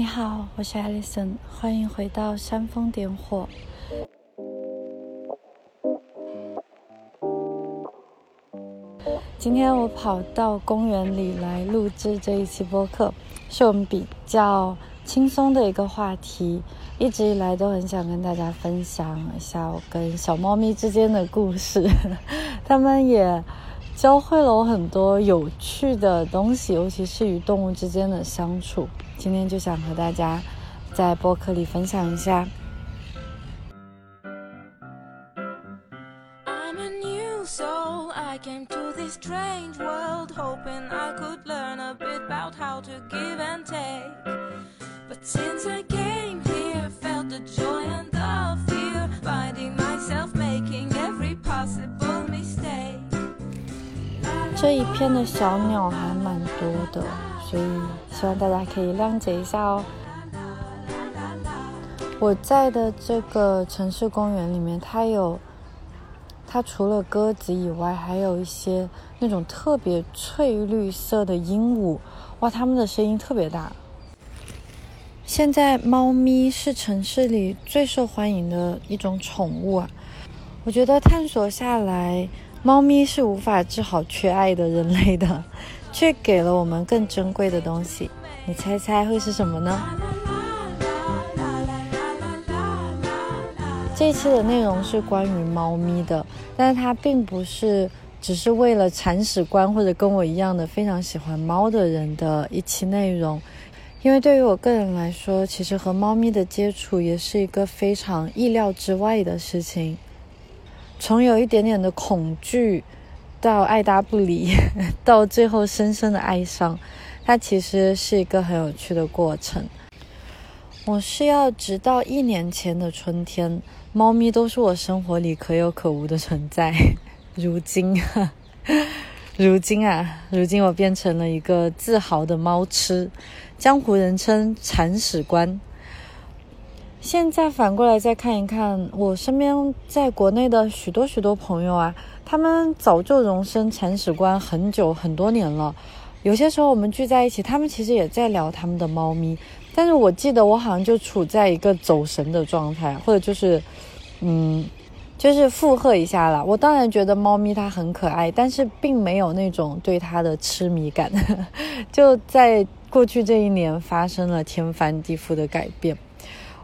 你好，我是 Alison，欢迎回到煽风点火。今天我跑到公园里来录制这一期播客，是我们比较轻松的一个话题。一直以来都很想跟大家分享一下我跟小猫咪之间的故事，他们也教会了我很多有趣的东西，尤其是与动物之间的相处。今天就想和大家在播客里分享一下。这一片的小鸟还蛮多的，所以希望大家可以谅解一下哦。我在的这个城市公园里面，它有，它除了鸽子以外，还有一些那种特别翠绿色的鹦鹉，哇，它们的声音特别大。现在猫咪是城市里最受欢迎的一种宠物啊，我觉得探索下来。猫咪是无法治好缺爱的人类的，却给了我们更珍贵的东西。你猜猜会是什么呢？这一期的内容是关于猫咪的，但是它并不是只是为了铲屎官或者跟我一样的非常喜欢猫的人的一期内容。因为对于我个人来说，其实和猫咪的接触也是一个非常意料之外的事情。从有一点点的恐惧，到爱答不理，到最后深深的爱上，它其实是一个很有趣的过程。我是要直到一年前的春天，猫咪都是我生活里可有可无的存在。如今，如今啊，如今我变成了一个自豪的猫痴，江湖人称铲屎官。现在反过来再看一看，我身边在国内的许多许多朋友啊，他们早就荣升铲屎官很久很多年了。有些时候我们聚在一起，他们其实也在聊他们的猫咪，但是我记得我好像就处在一个走神的状态，或者就是，嗯，就是附和一下啦。我当然觉得猫咪它很可爱，但是并没有那种对它的痴迷感。就在过去这一年，发生了天翻地覆的改变。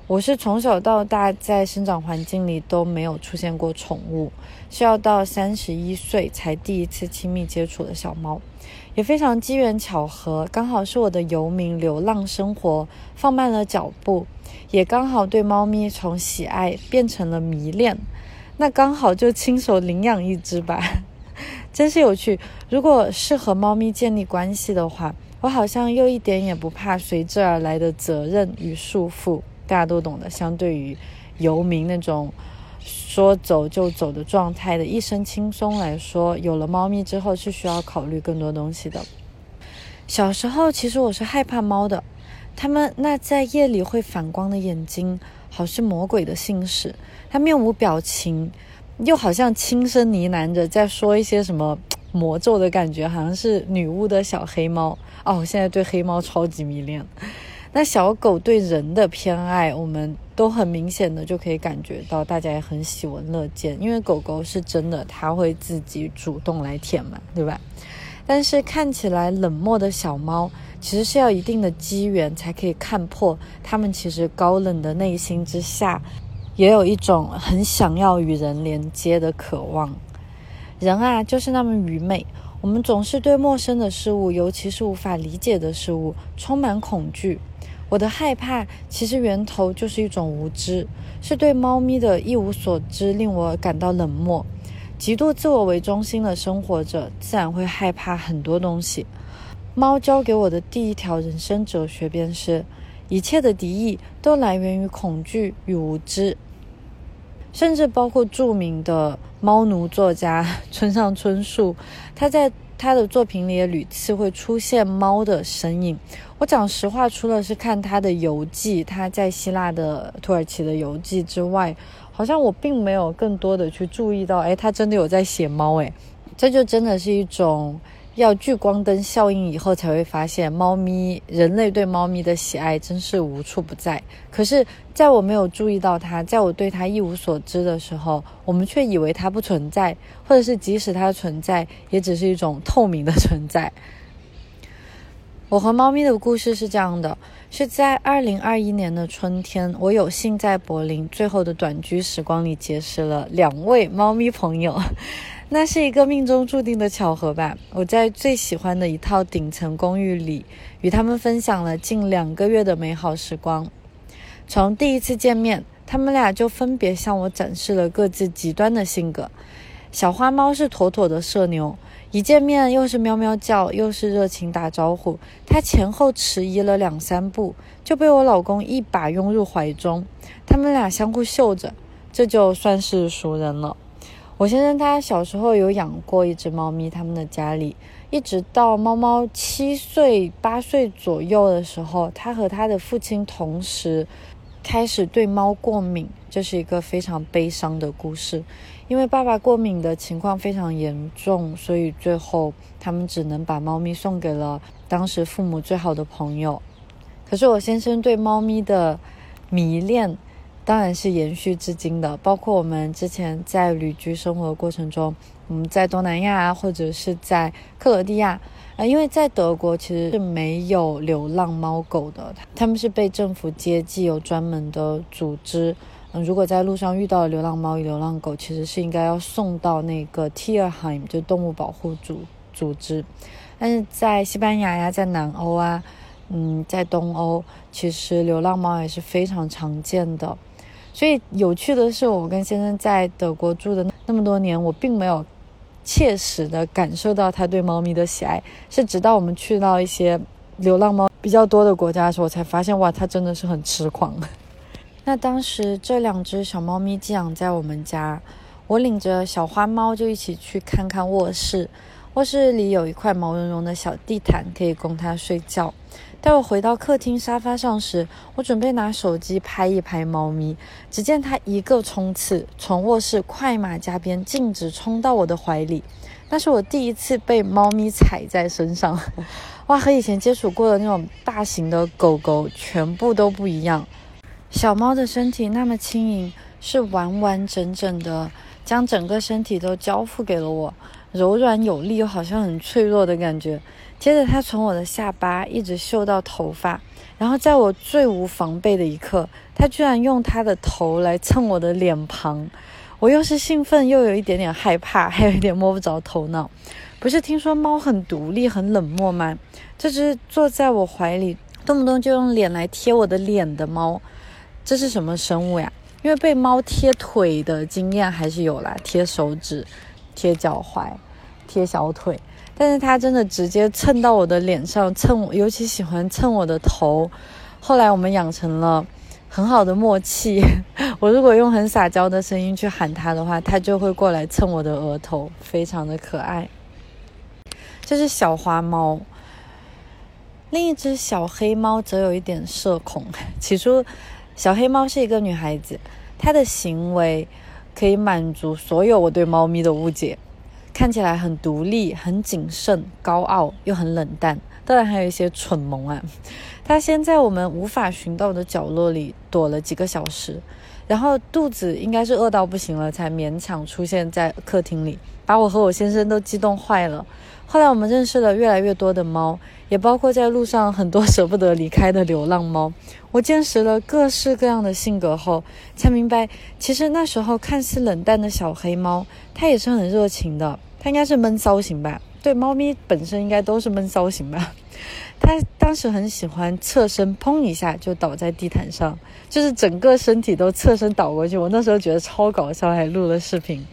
我是从小到大在生长环境里都没有出现过宠物，是要到三十一岁才第一次亲密接触的小猫，也非常机缘巧合，刚好是我的游民流浪生活放慢了脚步，也刚好对猫咪从喜爱变成了迷恋，那刚好就亲手领养一只吧，真是有趣。如果是和猫咪建立关系的话，我好像又一点也不怕随之而来的责任与束缚。大家都懂得，相对于游民那种说走就走的状态的一身轻松来说，有了猫咪之后是需要考虑更多东西的。小时候其实我是害怕猫的，它们那在夜里会反光的眼睛，好是魔鬼的信使。它面无表情，又好像轻声呢喃着在说一些什么魔咒的感觉，好像是女巫的小黑猫。哦，我现在对黑猫超级迷恋。那小狗对人的偏爱，我们都很明显的就可以感觉到，大家也很喜闻乐见。因为狗狗是真的，它会自己主动来舔嘛，对吧？但是看起来冷漠的小猫，其实是要一定的机缘才可以看破，它们其实高冷的内心之下，也有一种很想要与人连接的渴望。人啊，就是那么愚昧，我们总是对陌生的事物，尤其是无法理解的事物，充满恐惧。我的害怕其实源头就是一种无知，是对猫咪的一无所知，令我感到冷漠。极度自我为中心的生活着，自然会害怕很多东西。猫教给我的第一条人生哲学便是：一切的敌意都来源于恐惧与无知。甚至包括著名的猫奴作家 村上春树，他在。他的作品里也屡次会出现猫的身影。我讲实话，除了是看他的游记，他在希腊的、土耳其的游记之外，好像我并没有更多的去注意到，哎，他真的有在写猫，哎，这就真的是一种要聚光灯效应以后，才会发现猫咪人类对猫咪的喜爱真是无处不在。可是，在我没有注意到它，在我对它一无所知的时候，我们却以为它不存在，或者是即使它存在，也只是一种透明的存在。我和猫咪的故事是这样的：是在二零二一年的春天，我有幸在柏林最后的短居时光里结识了两位猫咪朋友。那是一个命中注定的巧合吧。我在最喜欢的一套顶层公寓里，与他们分享了近两个月的美好时光。从第一次见面，他们俩就分别向我展示了各自极端的性格。小花猫是妥妥的社牛，一见面又是喵喵叫，又是热情打招呼。它前后迟疑了两三步，就被我老公一把拥入怀中。他们俩相互嗅着，这就算是熟人了。我先生他小时候有养过一只猫咪，他们的家里一直到猫猫七岁八岁左右的时候，他和他的父亲同时开始对猫过敏，这是一个非常悲伤的故事。因为爸爸过敏的情况非常严重，所以最后他们只能把猫咪送给了当时父母最好的朋友。可是我先生对猫咪的迷恋。当然是延续至今的，包括我们之前在旅居生活过程中，我们在东南亚或者是在克罗地亚，啊，因为在德国其实是没有流浪猫狗的，他们是被政府接济，有专门的组织。嗯，如果在路上遇到流浪猫与、流浪狗，其实是应该要送到那个 Tierheim，就动物保护组组织。但是在西班牙呀，在南欧啊，嗯，在东欧，其实流浪猫也是非常常见的。所以有趣的是，我跟先生在德国住的那么多年，我并没有切实的感受到他对猫咪的喜爱。是直到我们去到一些流浪猫比较多的国家的时候，我才发现，哇，他真的是很痴狂。那当时这两只小猫咪寄养在我们家，我领着小花猫就一起去看看卧室。卧室里有一块毛茸茸的小地毯，可以供它睡觉。待我回到客厅沙发上时，我准备拿手机拍一拍猫咪，只见它一个冲刺，从卧室快马加鞭，径直冲到我的怀里。那是我第一次被猫咪踩在身上，哇，和以前接触过的那种大型的狗狗全部都不一样。小猫的身体那么轻盈，是完完整整的，将整个身体都交付给了我。柔软有力又好像很脆弱的感觉。接着，他从我的下巴一直嗅到头发，然后在我最无防备的一刻，他居然用他的头来蹭我的脸庞。我又是兴奋，又有一点点害怕，还有一点摸不着头脑。不是听说猫很独立、很冷漠吗？这只坐在我怀里，动不动就用脸来贴我的脸的猫，这是什么生物呀？因为被猫贴腿的经验还是有啦，贴手指、贴脚踝。贴小腿，但是它真的直接蹭到我的脸上，蹭我，尤其喜欢蹭我的头。后来我们养成了很好的默契，我如果用很撒娇的声音去喊它的话，它就会过来蹭我的额头，非常的可爱。这是小花猫，另一只小黑猫则有一点社恐。起初，小黑猫是一个女孩子，她的行为可以满足所有我对猫咪的误解。看起来很独立、很谨慎、高傲，又很冷淡，当然还有一些蠢萌啊。他先在我们无法寻到的角落里躲了几个小时，然后肚子应该是饿到不行了，才勉强出现在客厅里，把我和我先生都激动坏了。后来我们认识了越来越多的猫，也包括在路上很多舍不得离开的流浪猫。我见识了各式各样的性格后，才明白，其实那时候看似冷淡的小黑猫，它也是很热情的。它应该是闷骚型吧？对，猫咪本身应该都是闷骚型吧。它当时很喜欢侧身，砰一下就倒在地毯上，就是整个身体都侧身倒过去。我那时候觉得超搞笑，还录了视频。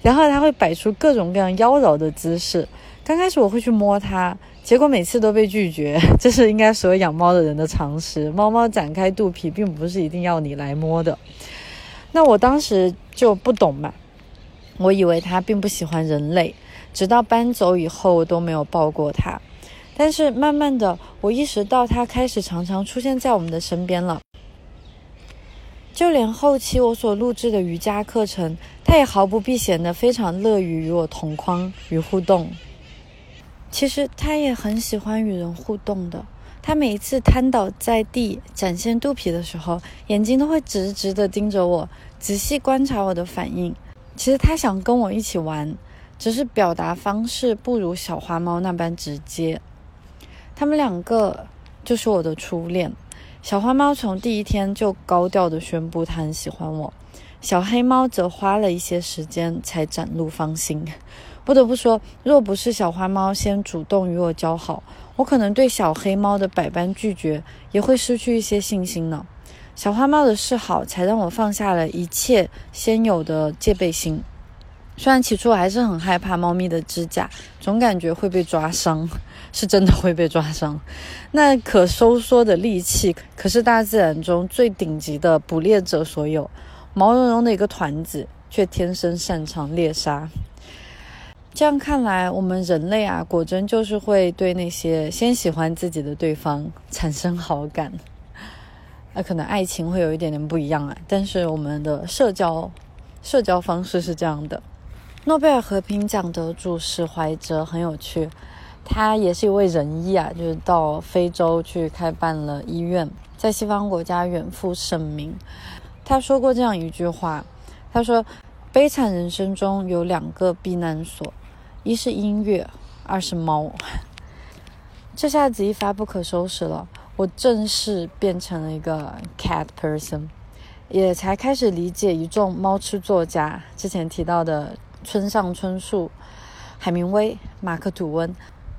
然后它会摆出各种各样妖娆的姿势。刚开始我会去摸它，结果每次都被拒绝。这是应该所有养猫的人的常识。猫猫展开肚皮，并不是一定要你来摸的。那我当时就不懂嘛。我以为它并不喜欢人类，直到搬走以后，我都没有抱过它。但是慢慢的，我意识到它开始常常出现在我们的身边了。就连后期我所录制的瑜伽课程，它也毫不避嫌的非常乐于与我同框与互动。其实它也很喜欢与人互动的。它每一次瘫倒在地展现肚皮的时候，眼睛都会直直的盯着我，仔细观察我的反应。其实它想跟我一起玩，只是表达方式不如小花猫那般直接。他们两个就是我的初恋。小花猫从第一天就高调的宣布它很喜欢我，小黑猫则花了一些时间才展露芳心。不得不说，若不是小花猫先主动与我交好，我可能对小黑猫的百般拒绝也会失去一些信心呢。小花猫的示好，才让我放下了一切先有的戒备心。虽然起初我还是很害怕猫咪的指甲，总感觉会被抓伤，是真的会被抓伤。那可收缩的利器，可是大自然中最顶级的捕猎者所有，毛茸茸的一个团子，却天生擅长猎杀。这样看来，我们人类啊，果真就是会对那些先喜欢自己的对方产生好感。那 可能爱情会有一点点不一样啊，但是我们的社交社交方式是这样的。诺贝尔和平奖得主史怀哲很有趣，他也是一位仁医啊，就是到非洲去开办了医院，在西方国家远赴盛名。他说过这样一句话：“他说，悲惨人生中有两个避难所，一是音乐，二是猫。”这下子一发不可收拾了，我正式变成了一个 cat person，也才开始理解一众猫吃作家之前提到的。村上春树、海明威、马克吐温，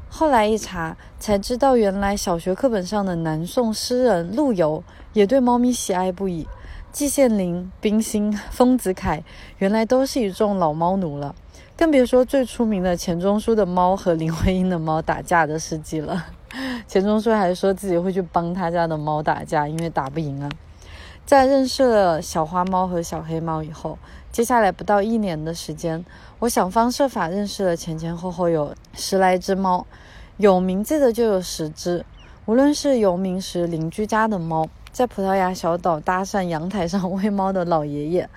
后来一查才知道，原来小学课本上的南宋诗人陆游也对猫咪喜爱不已。季羡林、冰心、丰子恺，原来都是一众老猫奴了。更别说最出名的钱钟书的猫和林徽因的猫打架的事迹了。钱钟书还说自己会去帮他家的猫打架，因为打不赢啊。在认识了小花猫和小黑猫以后。接下来不到一年的时间，我想方设法认识了前前后后有十来只猫，有名字的就有十只。无论是游民时邻居家的猫，在葡萄牙小岛搭讪阳台上喂猫的老爷爷，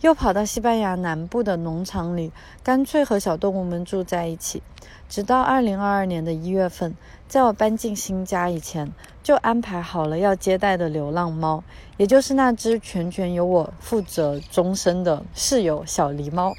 又跑到西班牙南部的农场里，干脆和小动物们住在一起。直到二零二二年的一月份，在我搬进新家以前，就安排好了要接待的流浪猫，也就是那只全权由我负责终身的室友小狸猫。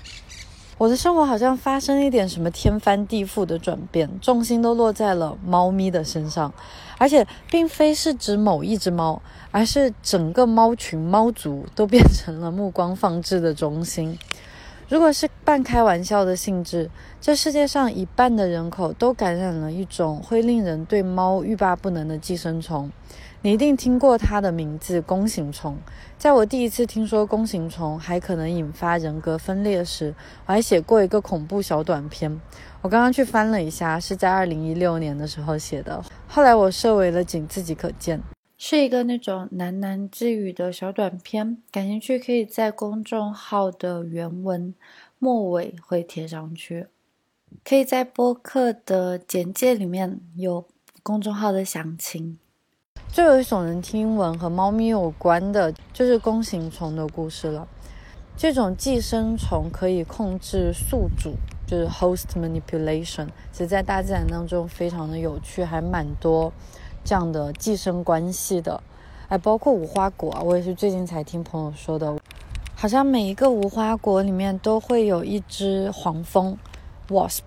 我的生活好像发生了一点什么天翻地覆的转变，重心都落在了猫咪的身上，而且并非是指某一只猫，而是整个猫群、猫族都变成了目光放置的中心。如果是半开玩笑的性质，这世界上一半的人口都感染了一种会令人对猫欲罢不能的寄生虫。你一定听过它的名字——弓形虫。在我第一次听说弓形虫还可能引发人格分裂时，我还写过一个恐怖小短片。我刚刚去翻了一下，是在二零一六年的时候写的。后来我设为了仅自己可见。是一个那种喃喃自语的小短片，感兴趣可以在公众号的原文末尾会贴上去，可以在播客的简介里面有公众号的详情。最为耸人听闻和猫咪有关的，就是弓形虫的故事了。这种寄生虫可以控制宿主，就是 host manipulation，其实在大自然当中非常的有趣，还蛮多。这样的寄生关系的，哎，包括无花果啊，我也是最近才听朋友说的，好像每一个无花果里面都会有一只黄蜂，wasp，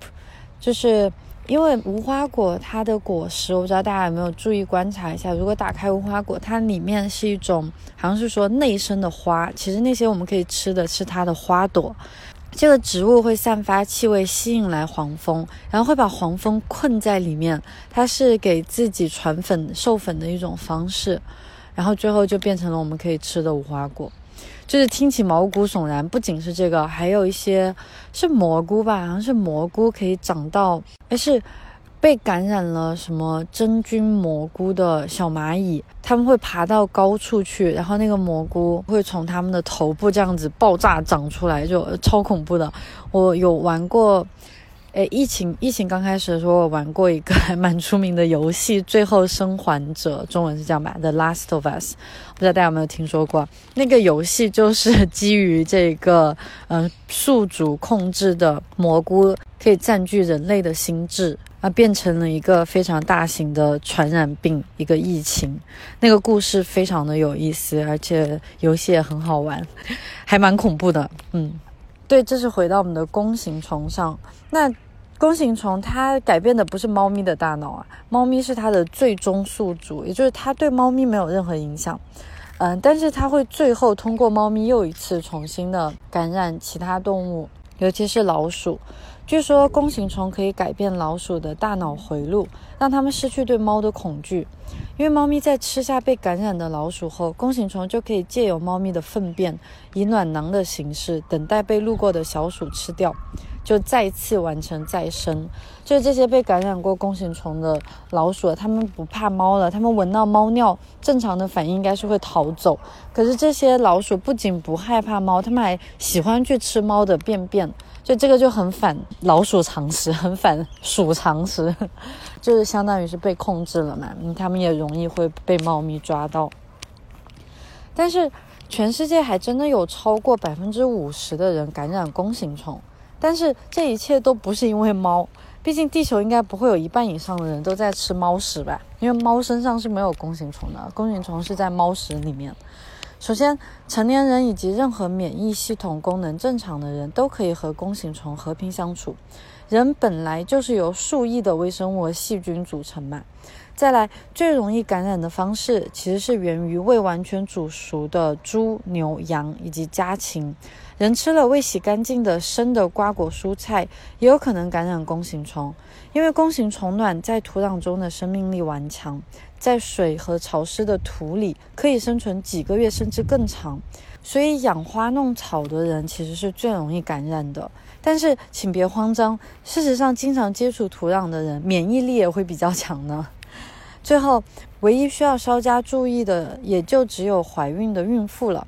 就是因为无花果它的果实，我不知道大家有没有注意观察一下，如果打开无花果，它里面是一种好像是说内生的花，其实那些我们可以吃的是它的花朵。这个植物会散发气味，吸引来黄蜂，然后会把黄蜂困在里面。它是给自己传粉授粉的一种方式，然后最后就变成了我们可以吃的无花果。就是听起毛骨悚然，不仅是这个，还有一些是蘑菇吧，好像是蘑菇可以长到，哎是。被感染了什么真菌蘑菇的小蚂蚁，他们会爬到高处去，然后那个蘑菇会从他们的头部这样子爆炸长出来，就超恐怖的。我有玩过，诶，疫情疫情刚开始的时候，我玩过一个还 蛮出名的游戏《最后生还者》，中文是这样吧，《The Last of Us》，不知道大家有没有听说过？那个游戏就是基于这个，嗯，宿主控制的蘑菇可以占据人类的心智。啊，变成了一个非常大型的传染病，一个疫情。那个故事非常的有意思，而且游戏也很好玩，还蛮恐怖的。嗯，对，这是回到我们的弓形虫上。那弓形虫它改变的不是猫咪的大脑啊，猫咪是它的最终宿主，也就是它对猫咪没有任何影响。嗯，但是它会最后通过猫咪又一次重新的感染其他动物，尤其是老鼠。据说弓形虫可以改变老鼠的大脑回路，让它们失去对猫的恐惧。因为猫咪在吃下被感染的老鼠后，弓形虫就可以借由猫咪的粪便，以暖囊的形式等待被路过的小鼠吃掉。就再次完成再生，就是这些被感染过弓形虫的老鼠，它们不怕猫了，它们闻到猫尿，正常的反应应该是会逃走。可是这些老鼠不仅不害怕猫，它们还喜欢去吃猫的便便，就这个就很反老鼠常识，很反鼠常识，就是相当于是被控制了嘛，它们也容易会被猫咪抓到。但是全世界还真的有超过百分之五十的人感染弓形虫。但是这一切都不是因为猫，毕竟地球应该不会有一半以上的人都在吃猫屎吧？因为猫身上是没有弓形虫的，弓形虫是在猫屎里面。首先，成年人以及任何免疫系统功能正常的人都可以和弓形虫和平相处。人本来就是由数亿的微生物和细菌组成嘛。再来，最容易感染的方式其实是源于未完全煮熟的猪、牛、羊以及家禽。人吃了未洗干净的生的瓜果蔬菜，也有可能感染弓形虫。因为弓形虫卵在土壤中的生命力顽强，在水和潮湿的土里可以生存几个月甚至更长，所以养花弄草的人其实是最容易感染的。但是请别慌张，事实上，经常接触土壤的人免疫力也会比较强呢。最后，唯一需要稍加注意的，也就只有怀孕的孕妇了。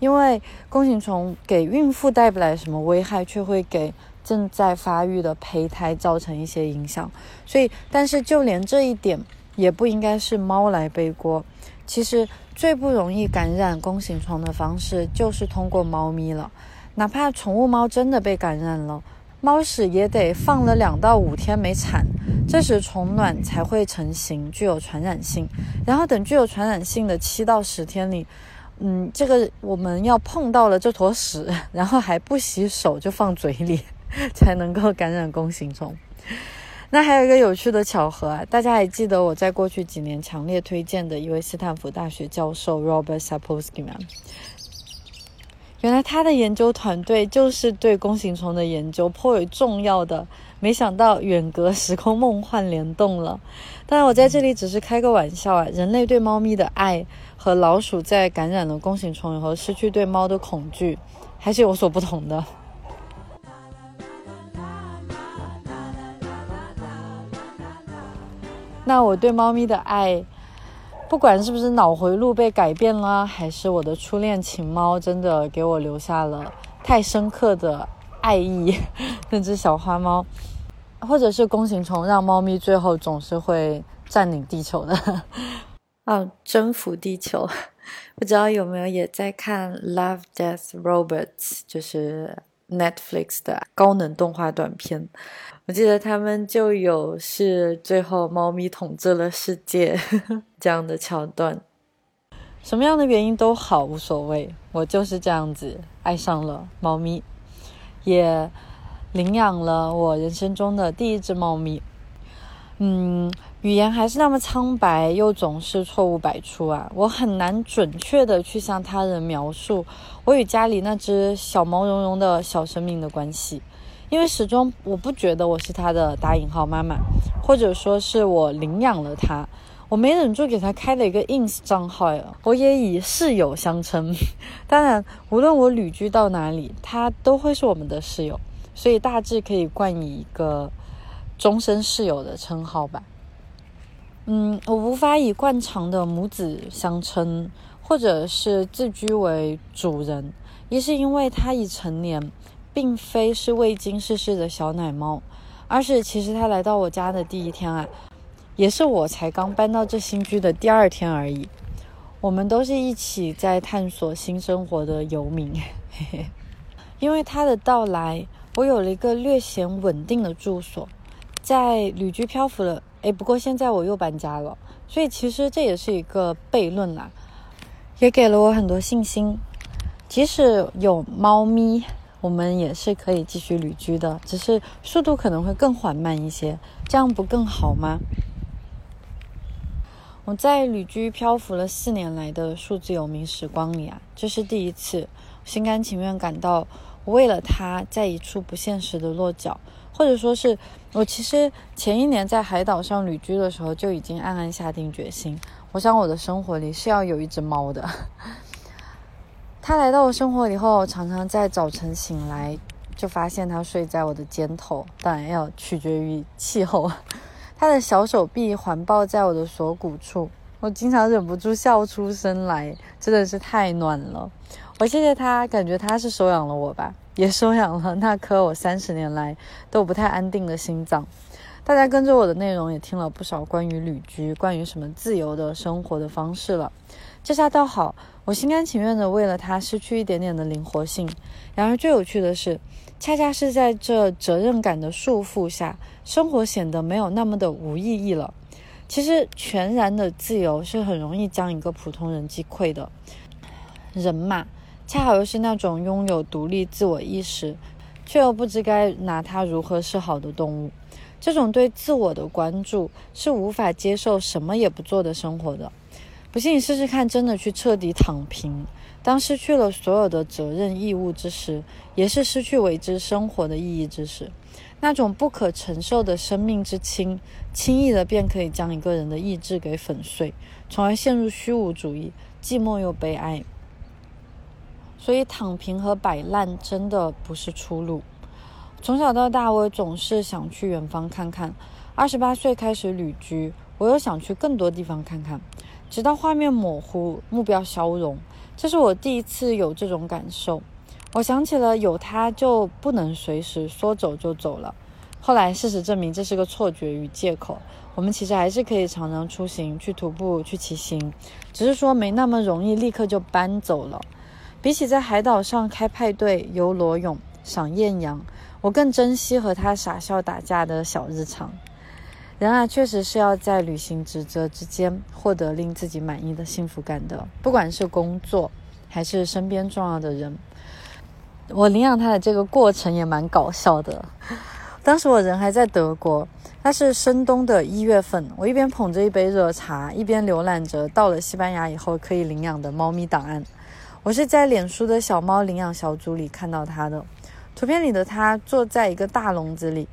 因为弓形虫给孕妇带不来什么危害，却会给正在发育的胚胎造成一些影响。所以，但是就连这一点也不应该是猫来背锅。其实最不容易感染弓形虫的方式就是通过猫咪了。哪怕宠物猫真的被感染了，猫屎也得放了两到五天没产，这时虫卵才会成型，具有传染性。然后等具有传染性的七到十天里。嗯，这个我们要碰到了这坨屎，然后还不洗手就放嘴里，才能够感染弓形虫。那还有一个有趣的巧合啊，大家还记得我在过去几年强烈推荐的一位斯坦福大学教授 Robert Sapolsky 吗？原来他的研究团队就是对弓形虫的研究颇为重要的。没想到远隔时空梦幻联动了。当然，我在这里只是开个玩笑啊。人类对猫咪的爱。和老鼠在感染了弓形虫以后失去对猫的恐惧，还是有所不同的。那我对猫咪的爱，不管是不是脑回路被改变了，还是我的初恋情猫真的给我留下了太深刻的爱意，那只小花猫，或者是弓形虫让猫咪最后总是会占领地球的。哦，征服地球，不知道有没有也在看《Love Death Robots》，就是 Netflix 的高能动画短片。我记得他们就有是最后猫咪统治了世界 这样的桥段。什么样的原因都好，无所谓。我就是这样子爱上了猫咪，也领养了我人生中的第一只猫咪。嗯。语言还是那么苍白，又总是错误百出啊！我很难准确的去向他人描述我与家里那只小毛茸茸的小生命的关系，因为始终我不觉得我是他的打引号妈妈，或者说是我领养了他。我没忍住给他开了一个 ins 账号呀，我也以室友相称。当然，无论我旅居到哪里，他都会是我们的室友，所以大致可以冠以一个终身室友的称号吧。嗯，我无法以惯常的母子相称，或者是自居为主人。一是因为它已成年，并非是未经世事的小奶猫；二是其实它来到我家的第一天啊，也是我才刚搬到这新居的第二天而已。我们都是一起在探索新生活的游民。嘿嘿，因为它的到来，我有了一个略显稳定的住所。在旅居漂浮了，哎，不过现在我又搬家了，所以其实这也是一个悖论啦，也给了我很多信心。即使有猫咪，我们也是可以继续旅居的，只是速度可能会更缓慢一些，这样不更好吗？我在旅居漂浮了四年来的数字游民时光里啊，这是第一次心甘情愿感到为了他在一处不现实的落脚，或者说是我其实前一年在海岛上旅居的时候就已经暗暗下定决心，我想我的生活里是要有一只猫的。他来到我生活以后，常常在早晨醒来就发现他睡在我的肩头，当然要取决于气候。他的小手臂环抱在我的锁骨处，我经常忍不住笑出声来，真的是太暖了。我谢谢他，感觉他是收养了我吧，也收养了那颗我三十年来都不太安定的心脏。大家跟着我的内容也听了不少关于旅居、关于什么自由的生活的方式了。这下倒好，我心甘情愿的为了他失去一点点的灵活性。然而最有趣的是。恰恰是在这责任感的束缚下，生活显得没有那么的无意义了。其实，全然的自由是很容易将一个普通人击溃的。人嘛，恰好又是那种拥有独立自我意识，却又不知该拿它如何是好的动物。这种对自我的关注，是无法接受什么也不做的生活的。不信你试试看，真的去彻底躺平。当失去了所有的责任义务之时，也是失去为之生活的意义之时。那种不可承受的生命之轻，轻易的便可以将一个人的意志给粉碎，从而陷入虚无主义，寂寞又悲哀。所以，躺平和摆烂真的不是出路。从小到大，我总是想去远方看看。二十八岁开始旅居，我又想去更多地方看看，直到画面模糊，目标消融。这是我第一次有这种感受，我想起了有它就不能随时说走就走了。后来事实证明这是个错觉与借口，我们其实还是可以常常出行、去徒步、去骑行，只是说没那么容易立刻就搬走了。比起在海岛上开派对、游裸泳、赏艳阳，我更珍惜和他傻笑打架的小日常。人啊，确实是要在履行职责之间获得令自己满意的幸福感的，不管是工作还是身边重要的人。我领养他的这个过程也蛮搞笑的。当时我人还在德国，那是深冬的一月份，我一边捧着一杯热茶，一边浏览着到了西班牙以后可以领养的猫咪档案。我是在脸书的小猫领养小组里看到他的，图片里的他坐在一个大笼子里。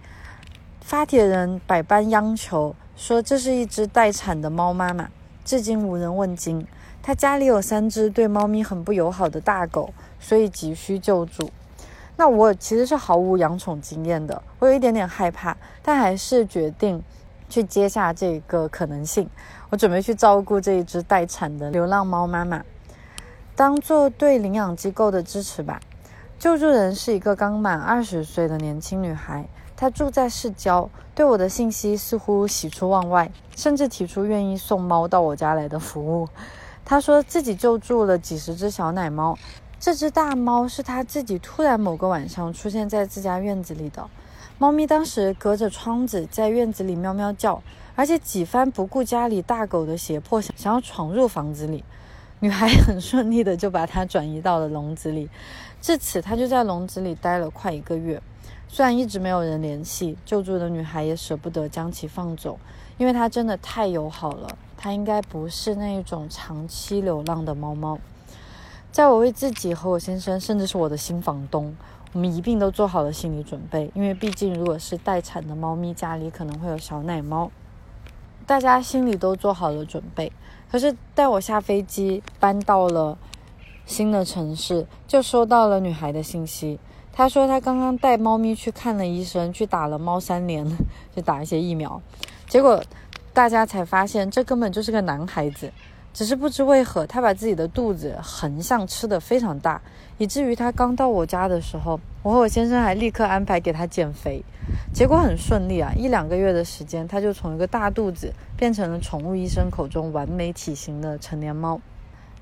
发帖人百般央求，说这是一只待产的猫妈妈，至今无人问津。他家里有三只对猫咪很不友好的大狗，所以急需救助。那我其实是毫无养宠经验的，我有一点点害怕，但还是决定去接下这个可能性。我准备去照顾这一只待产的流浪猫妈妈，当做对领养机构的支持吧。救助人是一个刚满二十岁的年轻女孩。她住在市郊，对我的信息似乎喜出望外，甚至提出愿意送猫到我家来的服务。她说自己救助了几十只小奶猫，这只大猫是她自己突然某个晚上出现在自家院子里的。猫咪当时隔着窗子在院子里喵喵叫，而且几番不顾家里大狗的胁迫，想要闯入房子里。女孩很顺利的就把它转移到了笼子里，至此它就在笼子里待了快一个月。虽然一直没有人联系，救助的女孩也舍不得将其放走，因为它真的太友好了。它应该不是那种长期流浪的猫猫。在我为自己和我先生，甚至是我的新房东，我们一并都做好了心理准备，因为毕竟如果是待产的猫咪，家里可能会有小奶猫，大家心里都做好了准备。可是带我下飞机，搬到了新的城市，就收到了女孩的信息。她说她刚刚带猫咪去看了医生，去打了猫三联，去打一些疫苗，结果大家才发现这根本就是个男孩子，只是不知为何他把自己的肚子横向吃得非常大，以至于他刚到我家的时候，我和我先生还立刻安排给他减肥，结果很顺利啊，一两个月的时间他就从一个大肚子变成了宠物医生口中完美体型的成年猫，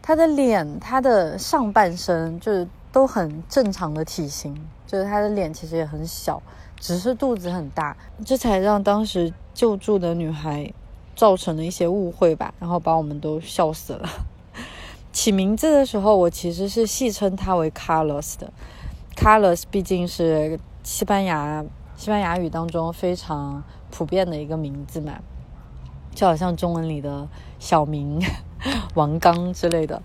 他的脸，他的上半身就是。都很正常的体型，就是他的脸其实也很小，只是肚子很大，这才让当时救助的女孩造成了一些误会吧，然后把我们都笑死了。起名字的时候，我其实是戏称他为 Carlos 的，Carlos 毕竟是西班牙西班牙语当中非常普遍的一个名字嘛，就好像中文里的小明、王刚之类的。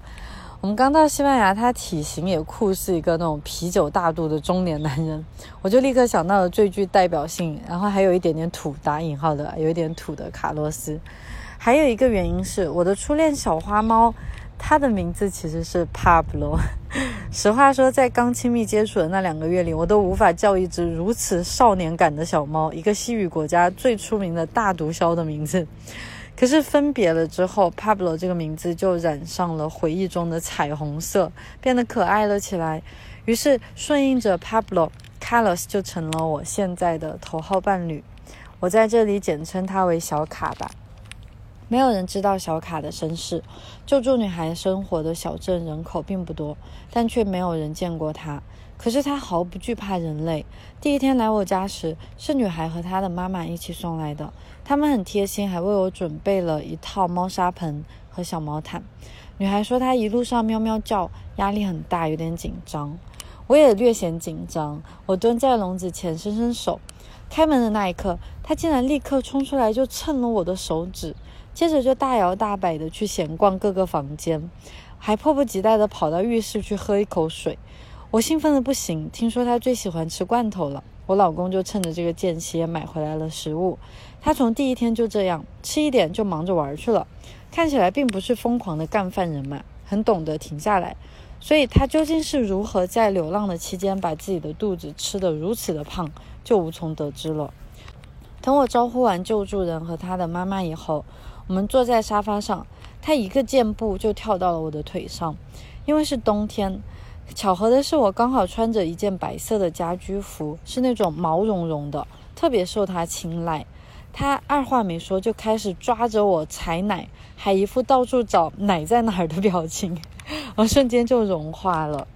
我们刚到西班牙，他体型也酷似一个那种啤酒大肚的中年男人，我就立刻想到了最具代表性，然后还有一点点土打引号的，有一点土的卡洛斯。还有一个原因是我的初恋小花猫，它的名字其实是帕布罗。实话说，在刚亲密接触的那两个月里，我都无法叫一只如此少年感的小猫一个西语国家最出名的大毒枭的名字。可是分别了之后，Pablo 这个名字就染上了回忆中的彩虹色，变得可爱了起来。于是顺应着 Pablo，Carlos 就成了我现在的头号伴侣。我在这里简称他为小卡吧。没有人知道小卡的身世。救助女孩生活的小镇人口并不多，但却没有人见过她。可是她毫不惧怕人类。第一天来我家时，是女孩和她的妈妈一起送来的。他们很贴心，还为我准备了一套猫砂盆和小毛毯。女孩说她一路上喵喵叫，压力很大，有点紧张。我也略显紧张。我蹲在笼子前，伸伸手。开门的那一刻，她竟然立刻冲出来，就蹭了我的手指，接着就大摇大摆地去闲逛各个房间，还迫不及待地跑到浴室去喝一口水。我兴奋的不行。听说她最喜欢吃罐头了，我老公就趁着这个间隙买回来了食物。他从第一天就这样吃一点就忙着玩去了，看起来并不是疯狂的干饭人嘛，很懂得停下来。所以他究竟是如何在流浪的期间把自己的肚子吃得如此的胖，就无从得知了。等我招呼完救助人和他的妈妈以后，我们坐在沙发上，他一个箭步就跳到了我的腿上。因为是冬天，巧合的是我刚好穿着一件白色的家居服，是那种毛茸茸的，特别受他青睐。他二话没说就开始抓着我踩奶，还一副到处找奶在哪儿的表情，我瞬间就融化了。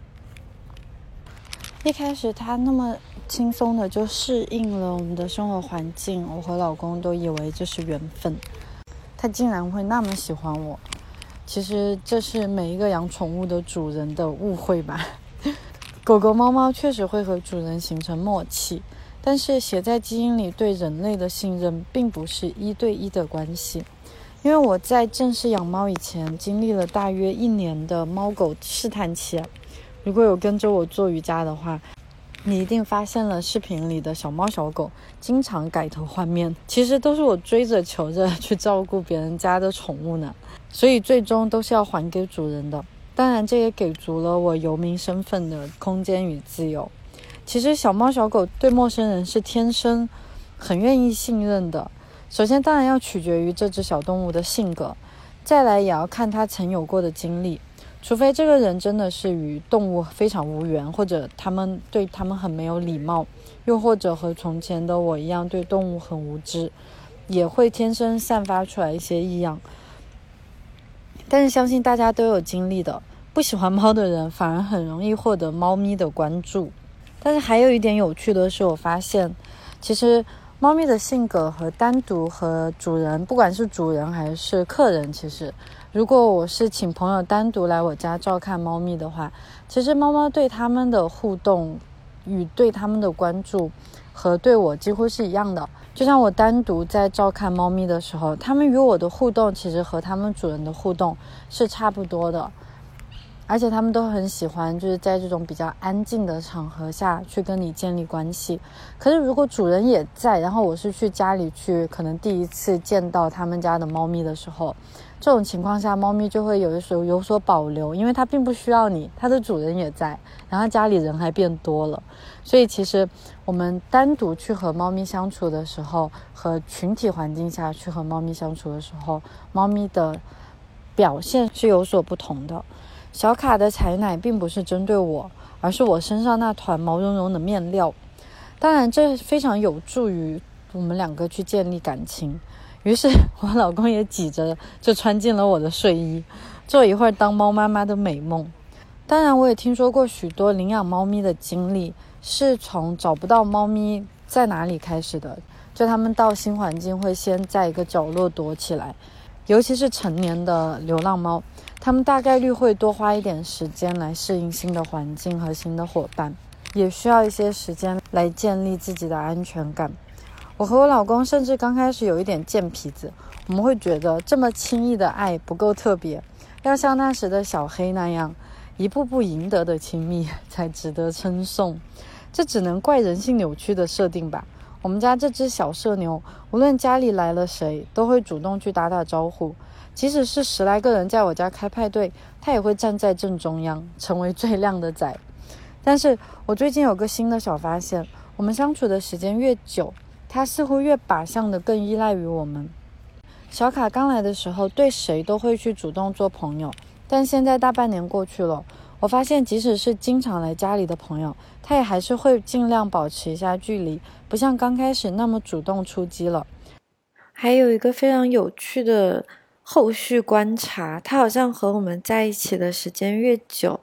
一开始他那么轻松的就适应了我们的生活环境，我和老公都以为这是缘分。他竟然会那么喜欢我，其实这是每一个养宠物的主人的误会吧。狗狗、猫猫确实会和主人形成默契。但是写在基因里对人类的信任并不是一对一的关系，因为我在正式养猫以前经历了大约一年的猫狗试探期。如果有跟着我做瑜伽的话，你一定发现了视频里的小猫小狗经常改头换面，其实都是我追着求着去照顾别人家的宠物呢。所以最终都是要还给主人的。当然，这也给足了我游民身份的空间与自由。其实小猫小狗对陌生人是天生很愿意信任的。首先，当然要取决于这只小动物的性格，再来也要看它曾有过的经历。除非这个人真的是与动物非常无缘，或者他们对他们很没有礼貌，又或者和从前的我一样对动物很无知，也会天生散发出来一些异样。但是相信大家都有经历的，不喜欢猫的人反而很容易获得猫咪的关注。但是还有一点有趣的是，我发现，其实猫咪的性格和单独和主人，不管是主人还是客人，其实如果我是请朋友单独来我家照看猫咪的话，其实猫猫对他们的互动与对他们的关注和对我几乎是一样的。就像我单独在照看猫咪的时候，它们与我的互动其实和它们主人的互动是差不多的。而且他们都很喜欢，就是在这种比较安静的场合下去跟你建立关系。可是如果主人也在，然后我是去家里去，可能第一次见到他们家的猫咪的时候，这种情况下，猫咪就会有的时候有所保留，因为它并不需要你，它的主人也在，然后家里人还变多了。所以其实我们单独去和猫咪相处的时候，和群体环境下去和猫咪相处的时候，猫咪的表现是有所不同的。小卡的采奶并不是针对我，而是我身上那团毛茸茸的面料。当然，这非常有助于我们两个去建立感情。于是，我老公也挤着就穿进了我的睡衣，做一会儿当猫妈妈的美梦。当然，我也听说过许多领养猫咪的经历，是从找不到猫咪在哪里开始的？就他们到新环境会先在一个角落躲起来，尤其是成年的流浪猫，他们大概率会多花一点时间来适应新的环境和新的伙伴，也需要一些时间来建立自己的安全感。我和我老公甚至刚开始有一点贱皮子，我们会觉得这么轻易的爱不够特别，要像那时的小黑那样，一步步赢得的亲密才值得称颂。这只能怪人性扭曲的设定吧。我们家这只小社牛，无论家里来了谁，都会主动去打打招呼。即使是十来个人在我家开派对，他也会站在正中央，成为最靓的仔。但是我最近有个新的小发现：我们相处的时间越久，他似乎越靶向的更依赖于我们。小卡刚来的时候，对谁都会去主动做朋友，但现在大半年过去了。我发现，即使是经常来家里的朋友，他也还是会尽量保持一下距离，不像刚开始那么主动出击了。还有一个非常有趣的后续观察，他好像和我们在一起的时间越久，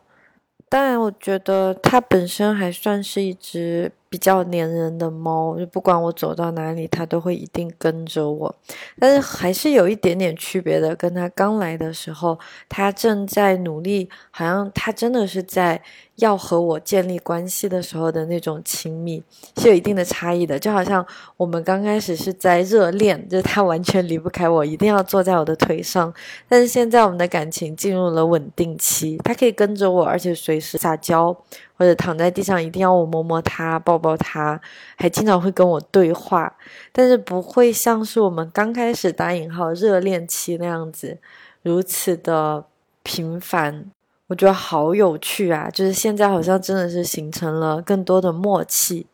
当然，我觉得它本身还算是一只。比较粘人的猫，就不管我走到哪里，它都会一定跟着我。但是还是有一点点区别的，跟它刚来的时候，它正在努力，好像它真的是在。要和我建立关系的时候的那种亲密是有一定的差异的，就好像我们刚开始是在热恋，就是他完全离不开我，一定要坐在我的腿上。但是现在我们的感情进入了稳定期，他可以跟着我，而且随时撒娇，或者躺在地上一定要我摸摸他、抱抱他，还经常会跟我对话。但是不会像是我们刚开始打引号热恋期那样子如此的频繁。我觉得好有趣啊！就是现在好像真的是形成了更多的默契，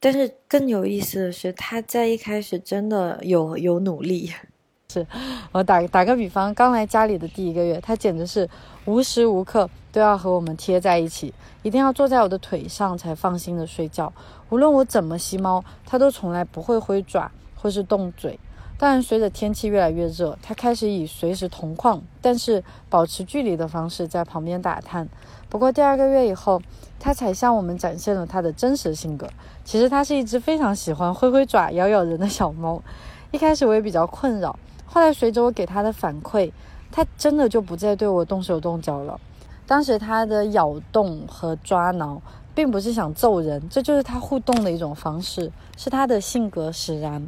但是更有意思的是，他在一开始真的有有努力。是我打打个比方，刚来家里的第一个月，他简直是无时无刻都要和我们贴在一起，一定要坐在我的腿上才放心的睡觉。无论我怎么吸猫，他都从来不会挥爪或是动嘴。但随着天气越来越热，他开始以随时同框，但是保持距离的方式在旁边打探。不过第二个月以后，他才向我们展现了他的真实性格。其实他是一只非常喜欢挥挥爪、咬咬人的小猫。一开始我也比较困扰，后来随着我给他的反馈，他真的就不再对我动手动脚了。当时他的咬动和抓挠，并不是想揍人，这就是他互动的一种方式，是他的性格使然。